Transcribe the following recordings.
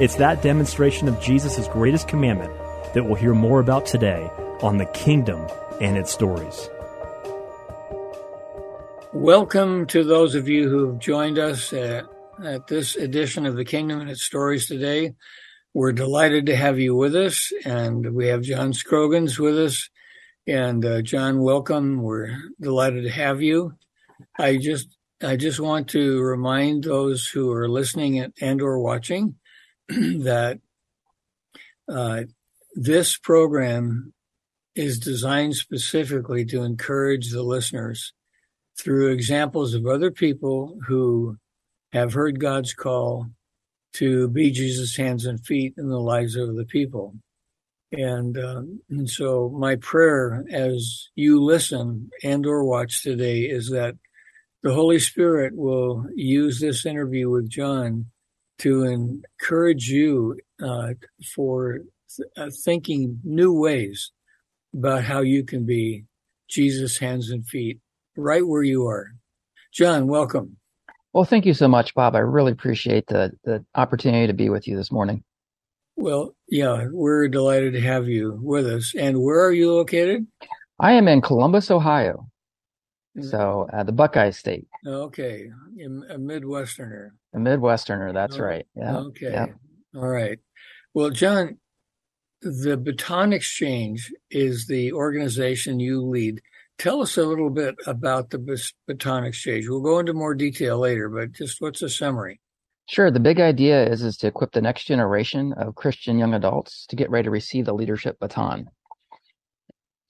It's that demonstration of Jesus' greatest commandment that we'll hear more about today on the kingdom and its stories. Welcome to those of you who have joined us at, at this edition of the Kingdom and its Stories today. We're delighted to have you with us, and we have John Scroggins with us. And uh, John, welcome. We're delighted to have you. I just I just want to remind those who are listening and or watching that uh, this program is designed specifically to encourage the listeners through examples of other people who have heard God's call to be Jesus' hands and feet in the lives of the people. And, um, and so my prayer as you listen and or watch today is that the Holy Spirit will use this interview with John to encourage you uh, for th- uh, thinking new ways about how you can be Jesus' hands and feet right where you are. John, welcome. Well, thank you so much, Bob. I really appreciate the, the opportunity to be with you this morning. Well, yeah, we're delighted to have you with us. And where are you located? I am in Columbus, Ohio. So uh, the Buckeye State. Okay, a Midwesterner. A Midwesterner, that's oh, right. Yeah. Okay. Yeah. All right. Well, John, the Baton Exchange is the organization you lead. Tell us a little bit about the Baton Exchange. We'll go into more detail later, but just what's a summary? Sure. The big idea is is to equip the next generation of Christian young adults to get ready to receive the leadership baton.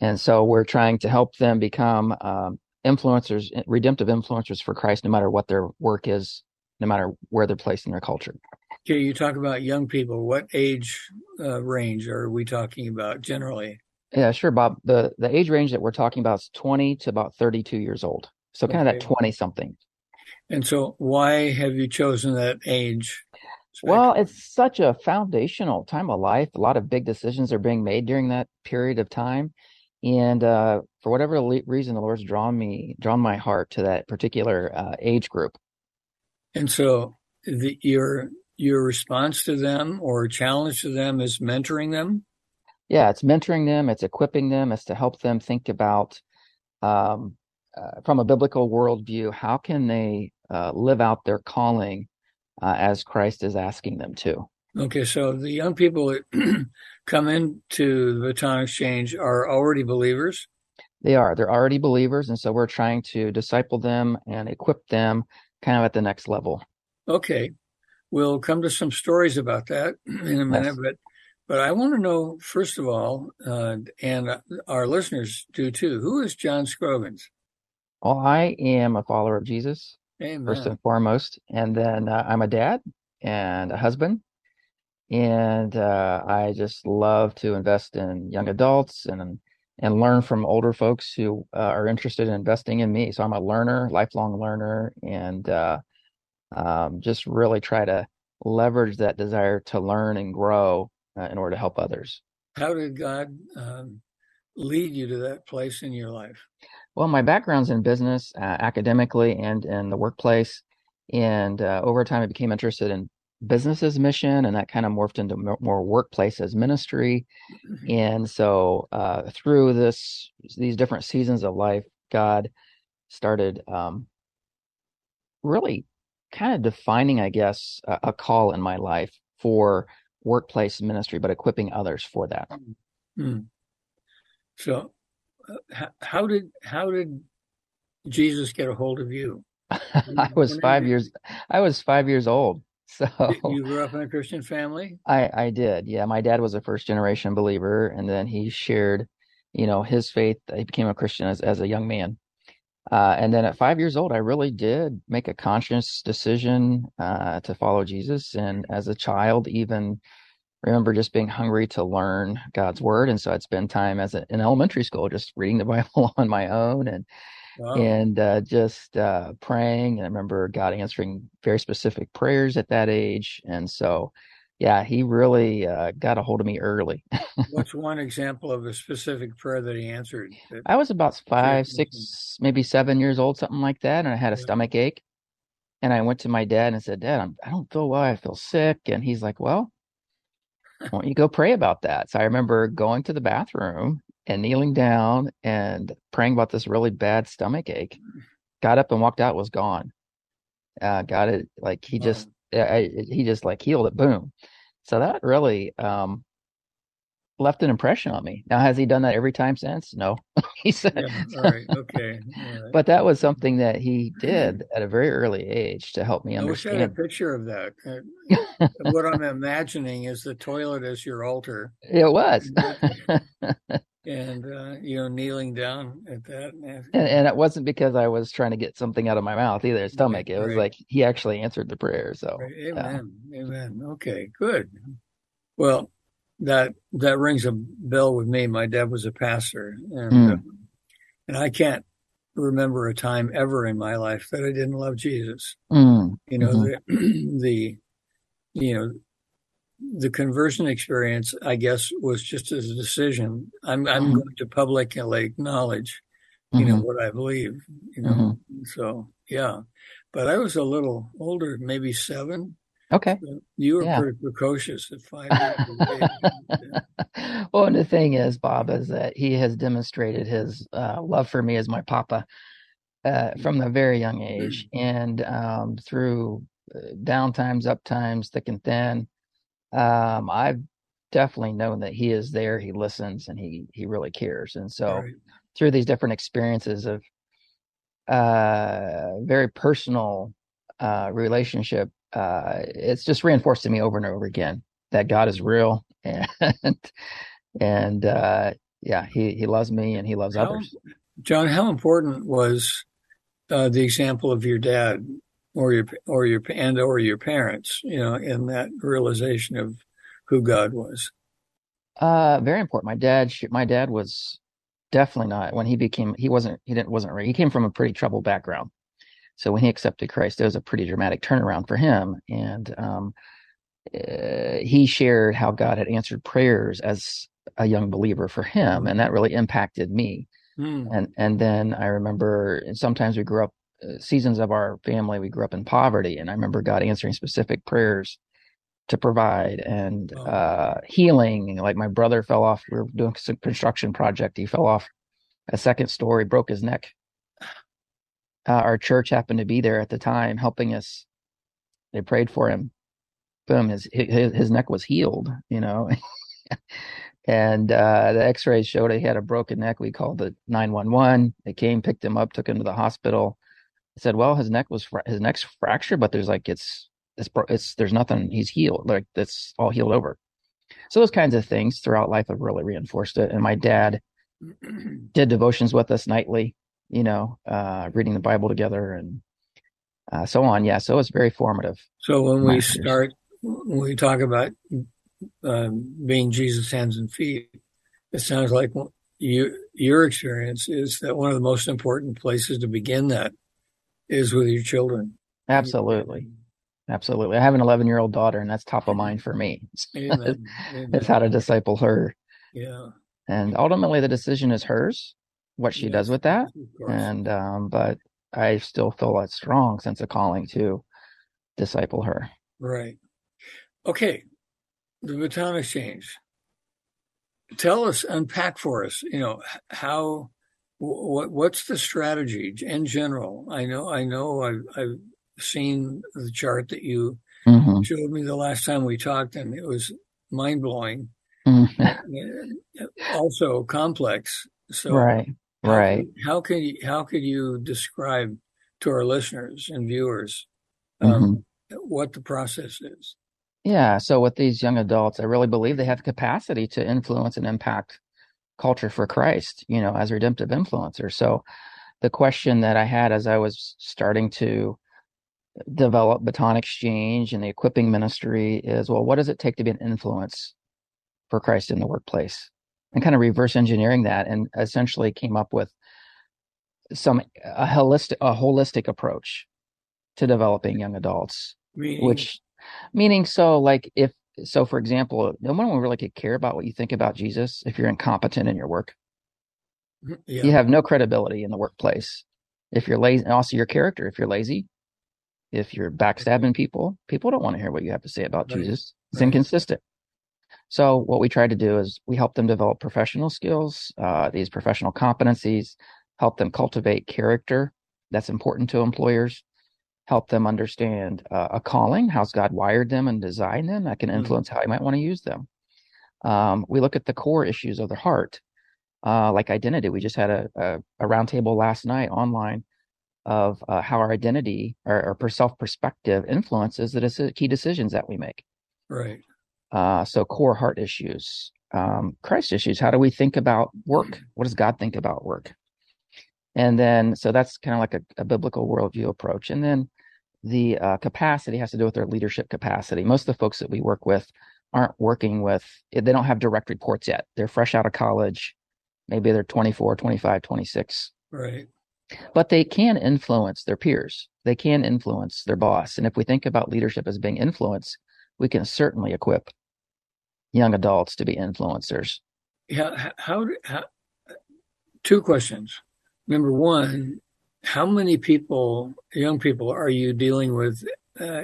And so we're trying to help them become um, influencers, redemptive influencers for Christ, no matter what their work is, no matter where they're placed in their culture. Okay, you talk about young people. What age uh, range are we talking about generally? Yeah, sure, Bob. The the age range that we're talking about is 20 to about 32 years old. So kind of that 20 something. And so why have you chosen that age? Spectrum? Well, it's such a foundational time of life. A lot of big decisions are being made during that period of time. And uh, for whatever reason, the Lord's drawn me, drawn my heart to that particular uh, age group. And so, the, your your response to them or challenge to them is mentoring them. Yeah, it's mentoring them. It's equipping them. It's to help them think about, um, uh, from a biblical worldview, how can they uh, live out their calling uh, as Christ is asking them to. Okay, so the young people that come into the Baton Exchange are already believers. They are. They're already believers, and so we're trying to disciple them and equip them, kind of at the next level. Okay, we'll come to some stories about that in a minute, yes. but but I want to know first of all, uh, and our listeners do too. Who is John Scroggins? Well, I am a follower of Jesus. Amen. First and foremost, and then uh, I'm a dad and a husband and uh, I just love to invest in young adults and and learn from older folks who uh, are interested in investing in me. So I'm a learner, lifelong learner, and uh, um, just really try to leverage that desire to learn and grow uh, in order to help others. How did God um, lead you to that place in your life? Well, my background's in business, uh, academically, and in the workplace. And uh, over time, I became interested in business as mission and that kind of morphed into more workplace as ministry mm-hmm. and so uh, through this these different seasons of life god started um, really kind of defining, I guess, a, a call in my life for workplace ministry, but equipping others for that. Hmm. So, uh, how did how did Jesus get a hold of you? I was five years. I was five years old. So you grew up in a Christian family. I I did. Yeah, my dad was a first generation believer, and then he shared, you know, his faith. He became a Christian as as a young man. Uh, and then at five years old, I really did make a conscious decision uh, to follow Jesus. And as a child, even remember just being hungry to learn God's word. And so I'd spend time as a, in elementary school just reading the Bible on my own and wow. and uh, just uh, praying. And I remember God answering very specific prayers at that age. And so, yeah, he really uh, got a hold of me early. What's one example of a specific prayer that he answered? That I was about five, six, maybe seven years old, something like that. And I had a yeah. stomach ache. And I went to my dad and said, Dad, I'm, I don't feel well. I feel sick. And he's like, Well, why don't you go pray about that? So I remember going to the bathroom and kneeling down and praying about this really bad stomach ache. Got up and walked out, was gone. Uh, got it. Like he just, I, he just like healed it. Boom. So that really, um, left an impression on me. Now, has he done that every time since? No, he said. Yeah, all right, okay. All right. But that was something that he did at a very early age to help me understand. I wish I had a picture of that. Uh, what I'm imagining is the toilet as your altar. It was. and uh, you know, kneeling down at that. And, and, it wasn't because I was trying to get something out of my mouth either, stomach. It was right. like he actually answered the prayer. So, right. amen, uh, amen. Okay, good. Well, that that rings a bell with me. My dad was a pastor, and mm. uh, and I can't remember a time ever in my life that I didn't love Jesus. Mm. You know mm-hmm. the, the you know the conversion experience, I guess, was just as a decision. I'm I'm mm-hmm. going to publicly acknowledge, you mm-hmm. know, what I believe. You know, mm-hmm. so yeah. But I was a little older, maybe seven, Okay. You were yeah. pretty precocious at five. well, and the thing is, Bob, is that he has demonstrated his uh, love for me as my papa uh, from a very young age, and um, through uh, down times, up times, thick and thin. Um, I've definitely known that he is there. He listens, and he he really cares. And so, right. through these different experiences of uh, very personal uh, relationship uh, it's just reinforced to me over and over again that God is real and and uh, yeah, he he loves me and he loves how, others. John, how important was uh, the example of your dad or your or your and or your parents, you know, in that realization of who God was? Uh, very important. My dad, my dad was definitely not when he became. He wasn't. He didn't. Wasn't. He came from a pretty troubled background. So when he accepted Christ, it was a pretty dramatic turnaround for him. And um, uh, he shared how God had answered prayers as a young believer for him, and that really impacted me. Mm. And and then I remember sometimes we grew up seasons of our family we grew up in poverty, and I remember God answering specific prayers to provide and oh. uh, healing. Like my brother fell off. We were doing a construction project. He fell off a second story, broke his neck uh, our church happened to be there at the time helping us. They prayed for him. Boom, his his, his neck was healed, you know. and uh, the x-rays showed he had a broken neck. We called it 911. They came, picked him up, took him to the hospital. Said, well, his neck was his neck's fractured, but there's like it's it's it's there's nothing. He's healed. Like that's all healed over. So those kinds of things throughout life have really reinforced it. And my dad did devotions with us nightly you know, uh, reading the Bible together and uh, so on. Yeah, so it's very formative. So when we start, when we talk about um, being Jesus' hands and feet, it sounds like you, your experience is that one of the most important places to begin that is with your children. Absolutely. Absolutely. I have an 11 year old daughter, and that's top of mind for me. Amen. it's how to disciple her. Yeah. And ultimately, the decision is hers what she yes, does with that. And um, but I still feel a strong sense of calling to disciple her. Right. Okay. The baton exchange. Tell us, unpack for us. You know how what what's the strategy in general? I know I know I've, I've seen the chart that you Mhm. showed me the last time we talked, and it was mind blowing. Mhm. Also complex. So right, right. How can you, how could you describe to our listeners and viewers um, what the process is? Yeah. So with these young adults, I really believe they have the capacity to influence and impact culture for Christ, you know, as redemptive influencers. So the question that I had as I was starting to develop Baton Exchange and the equipping ministry is, well, what does it take to be an influence for Christ in the workplace? And kind of reverse engineering that and essentially came up with some a holistic a holistic approach to developing young adults Meaning, which meaning so like if so for example no one will really care about what you think about jesus if you're incompetent in your work. Yeah, you have no credibility in the workplace. If you're lazy and also your character if you're lazy if you're backstabbing people people don't want to hear what you have to say about Right. jesus. It's Right. inconsistent. So what we try to do is we help them develop professional skills uh, these professional competencies help them cultivate character that's important to employers help them understand uh, a calling how's god wired them and designed them that can Mhm. influence how you might want to use them um, we look at the core issues of the heart uh, like identity we just had a, a, a roundtable last night online of uh, how our identity or, or self perspective influences the key decisions that we make right. uh, so core heart issues, um, Christ issues. How do we think about work? What does God think about work? And then, so that's kind of like a, a biblical worldview approach. And then the uh, capacity has to do with their leadership capacity. Most of the folks that we work with aren't working with, they don't have direct reports yet. They're fresh out of college. Maybe they're 24, 25, 26 Right. but they can influence their peers. They can influence their boss. And if we think about leadership as being influence, we can certainly equip young adults to be influencers. How, how, how two questions. Number one, how many people, young people, are you dealing with uh,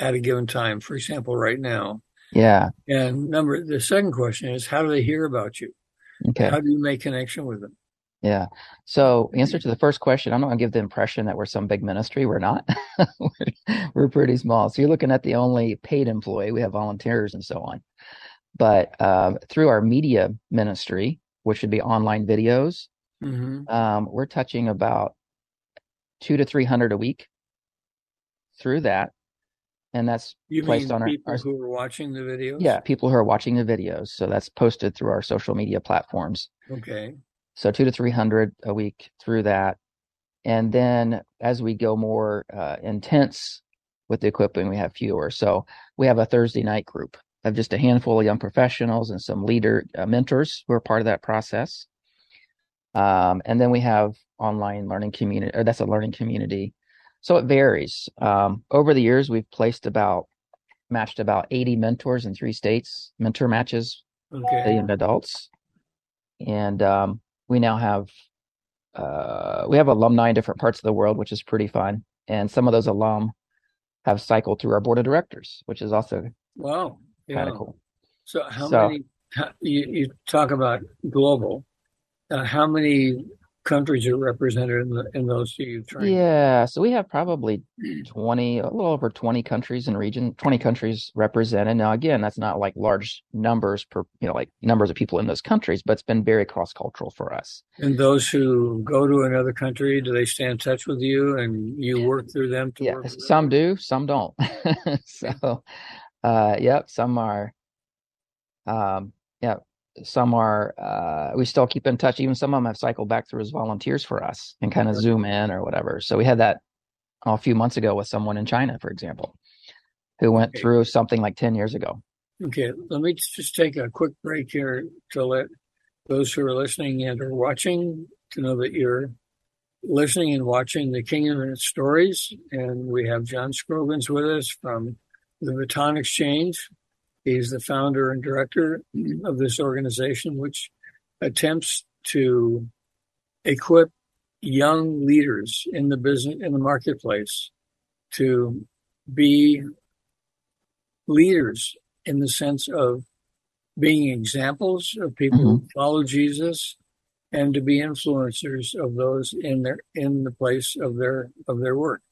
at a given time? For example, right now. Yeah. And number, the second question is, how do they hear about you? Okay. How do you make connection with them? Yeah. So, answer to the first question, I'm not going to give the impression that we're some big ministry. We're not. we're, we're pretty small. So, you're looking at the only paid employee. We have volunteers and so on. But um, through our media ministry, which would be online videos, hmm um, we're touching about two to 300 a week through that. And that's You placed on our, people our who are watching the videos? yeah, people who are watching the videos. So that's posted through our social media platforms. Okay. So two to 300 a week through that. And then as we go more uh, intense with the equipping, we have fewer. So we have a Thursday night group of just a handful of young professionals and some leader uh, mentors who are part of that process. Um, and then we have online learning community, or that's a learning community. So it varies. Um, over the years, we've placed about, matched about 80 mentors in three states, mentor matches Okay. young adults. And um, we now have uh, we have alumni in different parts of the world, which is pretty fun. And some of those alum have cycled through our board of directors, which is also Wow. kind of cool. So how So- many, you, you talk about global, uh, how many countries are represented in, the, in those you train? Yeah, so we have probably 20, a little over 20 countries and region, 20 countries represented. Now, again, that's not like large numbers per, you know, like numbers of people in those countries, but it's been very cross-cultural for us. And those who go to another country, do they stay in touch with you and you work through them to Yeah, work with them? some do, some don't. So, uh, yep, some are, um, yeah, some are, uh, we still keep in touch. Even some of them have cycled back through as volunteers for us and kind of zoom in or whatever. So we had that a few months ago with someone in China, for example, who went Okay. through something like 10 years ago. Okay, let me just take a quick break here to let those who are listening and are watching to know that you're listening and watching the Kingdom and its Stories. And we have John Scroggins with us from the Baton Exchange. He's the founder and director of this organization, which attempts to equip young leaders in the business, in the marketplace to be leaders in the sense of being examples of people who mm-hmm. follow Jesus and to be influencers of those in their in the place of their of their work.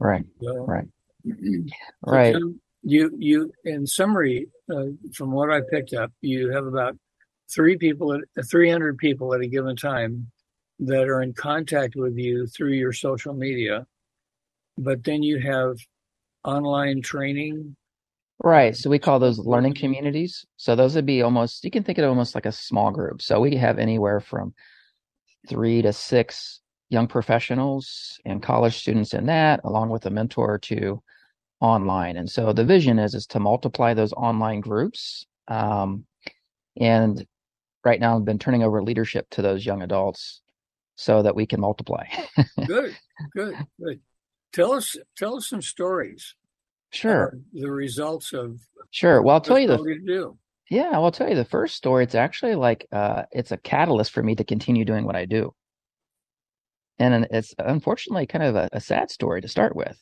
Right. So, Right. so Right. You you in summary, uh, from what I picked up, you have about three people, at, 300 people at a given time that are in contact with you through your social media, but then you have online training. Right. So we call those learning communities. So those would be almost, you can think of it almost like a small group. So we have anywhere from three to six young professionals and college students in that, along with a mentor or two online. And so the vision is is to multiply those online groups. Um, and right now I've been turning over leadership to those young adults so that we can multiply. Good, good, good. Tell us tell us some stories. sure. the results of Sure. Well, I'll tell you the you do. Yeah, well, I'll tell you the first story. It's actually like uh, it's a catalyst for me to continue doing what I do, and it's unfortunately kind of a, a sad story to start with,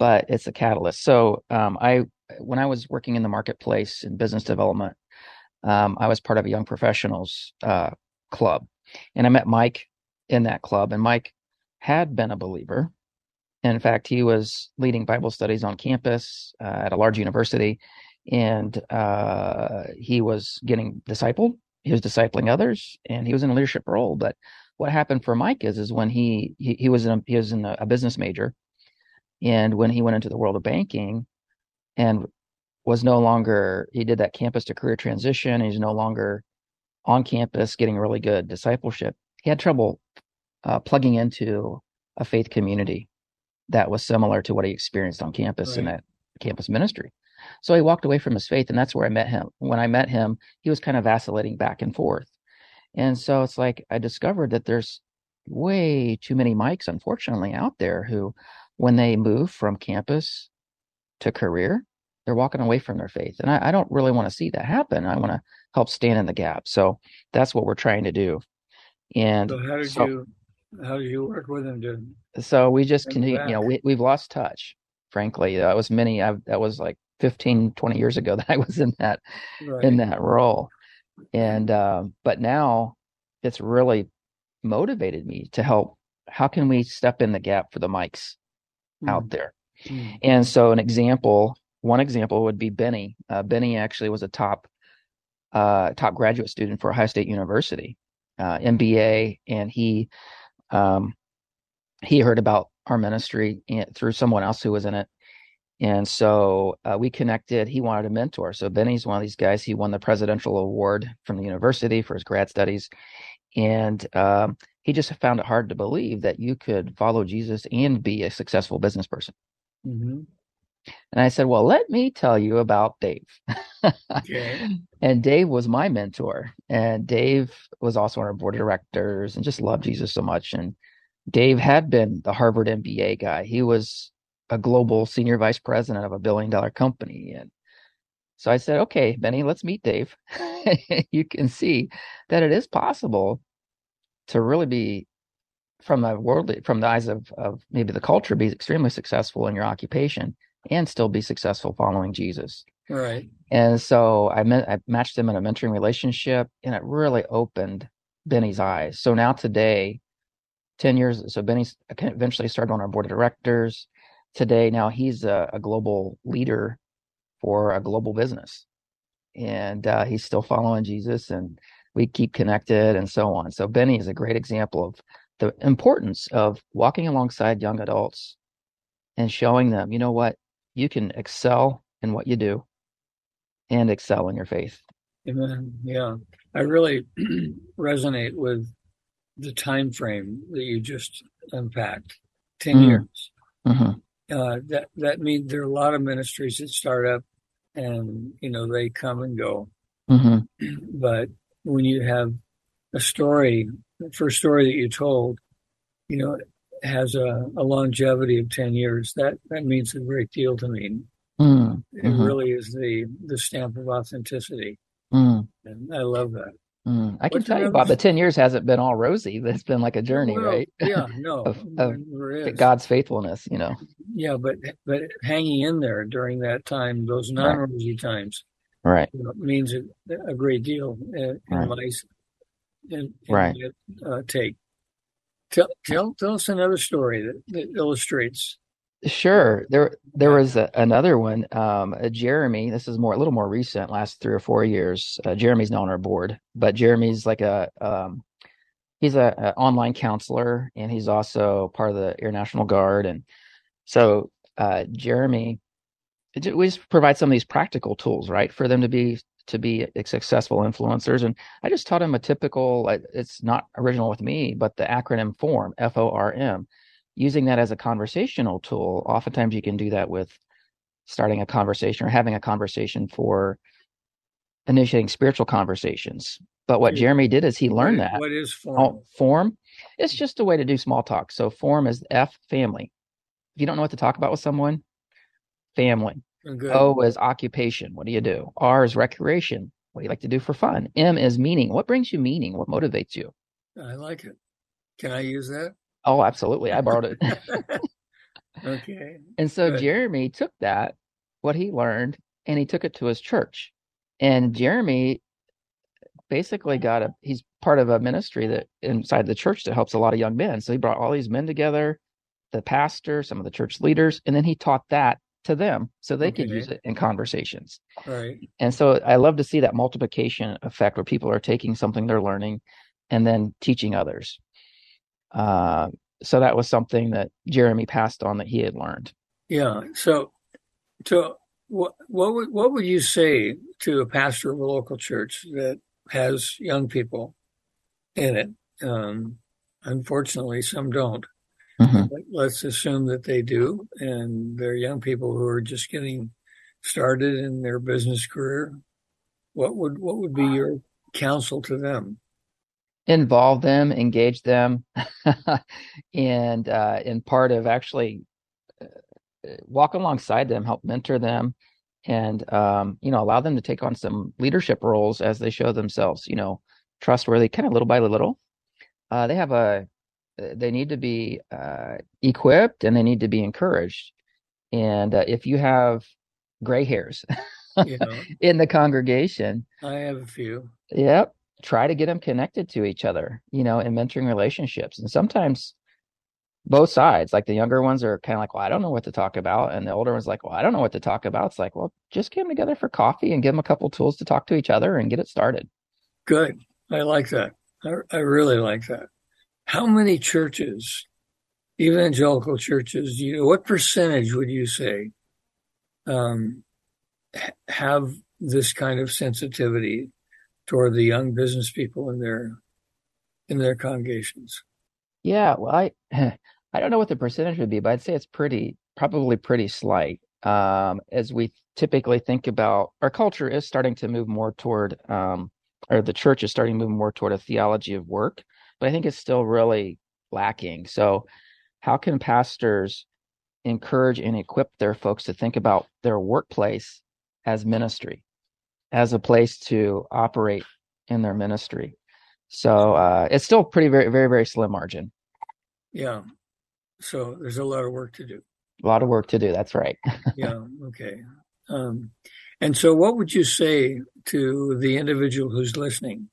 but it's a catalyst. So, um, I when I was working in the marketplace in business development, um, I was part of a young professionals uh, club, and I met Mike in that club, and Mike had been a believer. In fact, he was leading Bible studies on campus uh, at a large university and uh, he was getting discipled. He was discipling others, and he was in a leadership role. But what happened for Mike is, is when he he, he was in a, he was in a, a business major, and when he went into the world of banking, and was no longer he did that campus to career transition. He's no longer on campus getting really good discipleship. He had trouble uh, plugging into a faith community that was similar to what he experienced on campus in that campus ministry. So he walked away from his faith, and that's where I met him. When I met him, he was kind of vacillating back and forth. And so it's like I discovered that there's way too many Mikes, unfortunately, out there who, when they move from campus to career, they're walking away from their faith. And I, I don't really want to see that happen. I want to help stand in the gap. So that's what we're trying to do. And So how did so- you how did you work with them to so we just continue you know we, we've lost touch frankly that was many I, that was like 15 20 years ago that i was in that right. in that role and um but now it's really motivated me to help how can we step in the gap for the Mikes out there. Mm. and so an example one example would be benny. Uh, benny actually was a top uh top graduate student for ohio state university uh mba and he um he heard about our ministry through someone else who was in it. And so uh, we connected he wanted a mentor. So benny's one of these guys he won the presidential award from the university for his grad studies. And um, he just found it hard to believe that you could follow jesus and be a successful business person Mhm. and i said well let me tell you about dave Okay. and Dave was my mentor. And Dave was also on our board of directors and just loved Jesus so much. And Dave had been the Harvard MBA guy. He was a global senior vice president of a billion dollar company. And so I said, okay, Benny, let's meet Dave. you can see that it is possible to really be from the worldly, from the eyes of, of maybe the culture, be extremely successful in your occupation and still be successful following Jesus. Right. And so I met, I matched him in a mentoring relationship, and it really opened Benny's eyes. So now today, ten years. So Benny eventually started on our board of directors. Today, now he's a, a global leader for a global business, and uh, he's still following Jesus, and we keep connected and so on. So Benny is a great example of the importance of walking alongside young adults and showing them, you know what, you can excel in what you do and excel in your faith. Amen. Yeah. I really resonate with the time frame that you just unpacked. 10 Mm. years. hmm Uh, that that means there are a lot of ministries that start up and you know they come and go. hmm But when you have a story, the first story that you told, you know, has a, a longevity of 10 years, that, that means a great deal to me. mm It Mhm. really is the, the stamp of authenticity. mm And I love that. mm I can What's tell you, Bob, the 10 years hasn't been all rosy. It's been like a journey, Well, right? Yeah, no, Of- of. God's faithfulness, you know. Yeah, but but hanging in there during that time, those non-rosy times, Right. you know, means a, a great deal in, Right. my in, in Right. my, uh, take. Tell, tell tell us another story that, that illustrates Sure. There there was a, another one. Um, uh, Jeremy. This is more a little more recent, last three or four years. Uh, Jeremy's not on our board, but Jeremy's like a um, he's a, a, online counselor, and he's also part of the Air National Guard. And so uh, Jeremy, we just provide some of these practical tools, right, for them to be to be successful influencers. And I just taught him a typical. It's not original with me, but the acronym FORM, F O R M using that as a conversational tool, oftentimes you can do that with starting a conversation or having a conversation for initiating spiritual conversations. But what Jeremy did is he learned what, that. What is oh, form? Oh, form? It's just a way to do small talk. So form is F family. If you don't know what to talk about with someone, family. Oh, good. O is occupation. What do you do? R is recreation. What do you like to do for fun? M is meaning. What brings you meaning? What motivates you? I like it. Can I use that? Oh, absolutely. I borrowed it. okay. And so Good. Jeremy took that, what he learned, and he took it to his church. And Jeremy basically got a he's part of a ministry that inside the church that helps a lot of young men. So he brought all these men together, the pastor, some of the church leaders, and then he taught that to them so they could use it in conversations. Right. And so I love to see that multiplication effect where people are taking something they're learning and then teaching others. Uh, so that was something that Jeremy passed on that he had learned. Yeah. So, so what what would what would you say to a pastor of a local church that has young people in it? Um, unfortunately, some don't. Mhm. Let's assume that they do, and they're young people who are just getting started in their business career. What would what would be your counsel to them? Involve them, engage them, and uh, in part of actually uh, walk alongside them, help mentor them, and um, you know allow them to take on some leadership roles as they show themselves. You know, trustworthy, kind of little by little. Uh, they have a they need to be uh, equipped and they need to be encouraged. And uh, if you have gray hairs You know, in the congregation, I have a few. yep, try to get them connected to each other, you know, in mentoring relationships. And sometimes both sides, like the younger ones are kind of like, well, I don't know what to talk about. And the older ones like, well, I don't know what to talk about. It's like, well, just get them together for coffee and give them a couple tools to talk to each other and get it started. Good. I like that. I, I really like that. How many churches, evangelical churches, do you what percentage would you say um, have this kind of sensitivity toward the young business people in their in their congregations? Yeah, well, I I don't know what the percentage would be, but I'd say it's pretty probably pretty slight. Um, as we typically think about our culture is starting to move more toward um, or the church is starting to move more toward a theology of work, but I think it's still really lacking. So, how can pastors encourage and equip their folks to think about their workplace as ministry, as a place to operate in their ministry? So uh, it's still pretty very very very slim margin. Yeah. So there's a lot of work to do. A lot of work to do. That's right. Yeah. Okay. Um, and so, what would you say to the individual who's listening?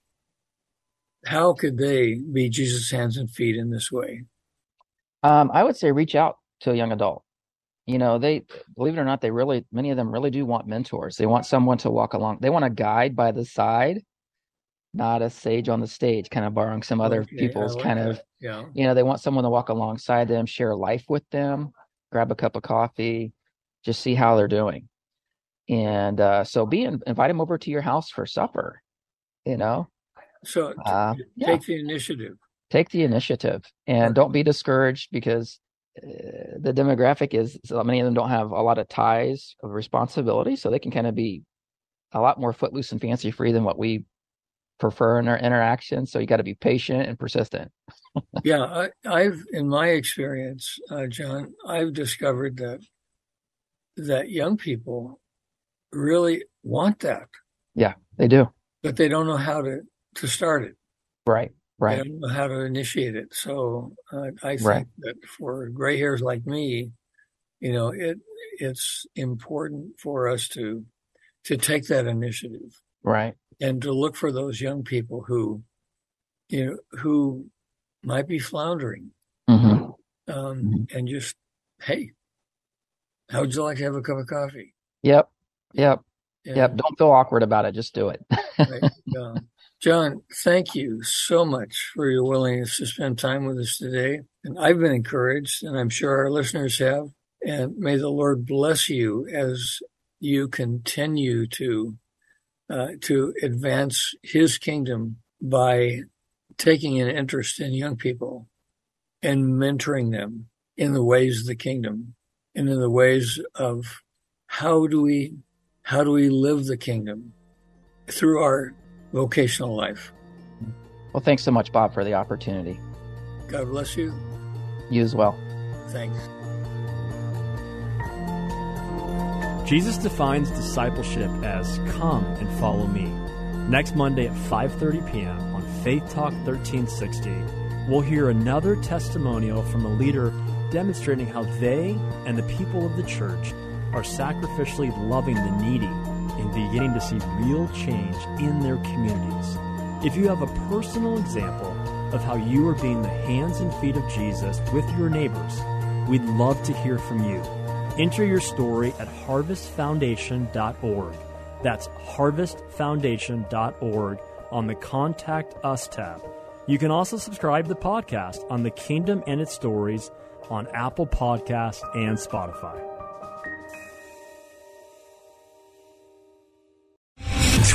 How could they be Jesus' hands and feet in this way? Um, I would say reach out to a young adult. You know, they believe it or not, they really many of them really do want mentors. They want someone to walk along. They want a guide by the side, not a sage on the stage, kind of borrowing some other Okay, people's like kind that. of Yeah. you know, they want someone to walk alongside them, share life with them, grab a cup of coffee, just see how they're doing. And uh, so be in, invite them over to your house for supper, you know, So uh, yeah, take the initiative. take the initiative and don't be discouraged because uh, the demographic is so many of them don't have a lot of ties of responsibility. So they can kind of be a lot more footloose and fancy free than what we prefer in our interactions. So you got to be patient and persistent. Yeah, I, I've, in my experience, uh, John, I've discovered that that young people really want that, Yeah, they do. but they don't know how to to start it. Right. They Right. don't know how to initiate it. So uh, I think Right. that for gray hairs like me, you know, it it's important for us to to take that initiative Right. and to look for those young people who, you know, who might be floundering, hmm um, Mhm. and just hey, How would you like to have a cup of coffee? Yep. Yep. Yeah. Yep. Don't feel awkward about it. Just do it. Right. Yeah. John, thank you so much for your willingness to spend time with us today. And I've been encouraged, and I'm sure our listeners have. And may the Lord bless you as you continue to uh, to advance His kingdom by taking an interest in young people and mentoring them in the ways of the kingdom and in the ways of how do we how do we live the kingdom through our vocational life. Well, thanks so much, Bob, for the opportunity. God bless you. You as well. Thanks. Jesus defines discipleship as come and follow me. Next Monday at 5:30 p.m. on Faith Talk 1360, we'll hear another testimonial from a leader demonstrating how they and the people of the church are sacrificially loving the needy and beginning to see real change in their communities. If you have a personal example of how you are being the hands and feet of Jesus with your neighbors, we'd love to hear from you. Enter your story at harvestfoundation.org. That's harvestfoundation.org on the Contact Us tab. You can also subscribe to the podcast on the Kingdom and its Stories on Apple Podcast and Spotify.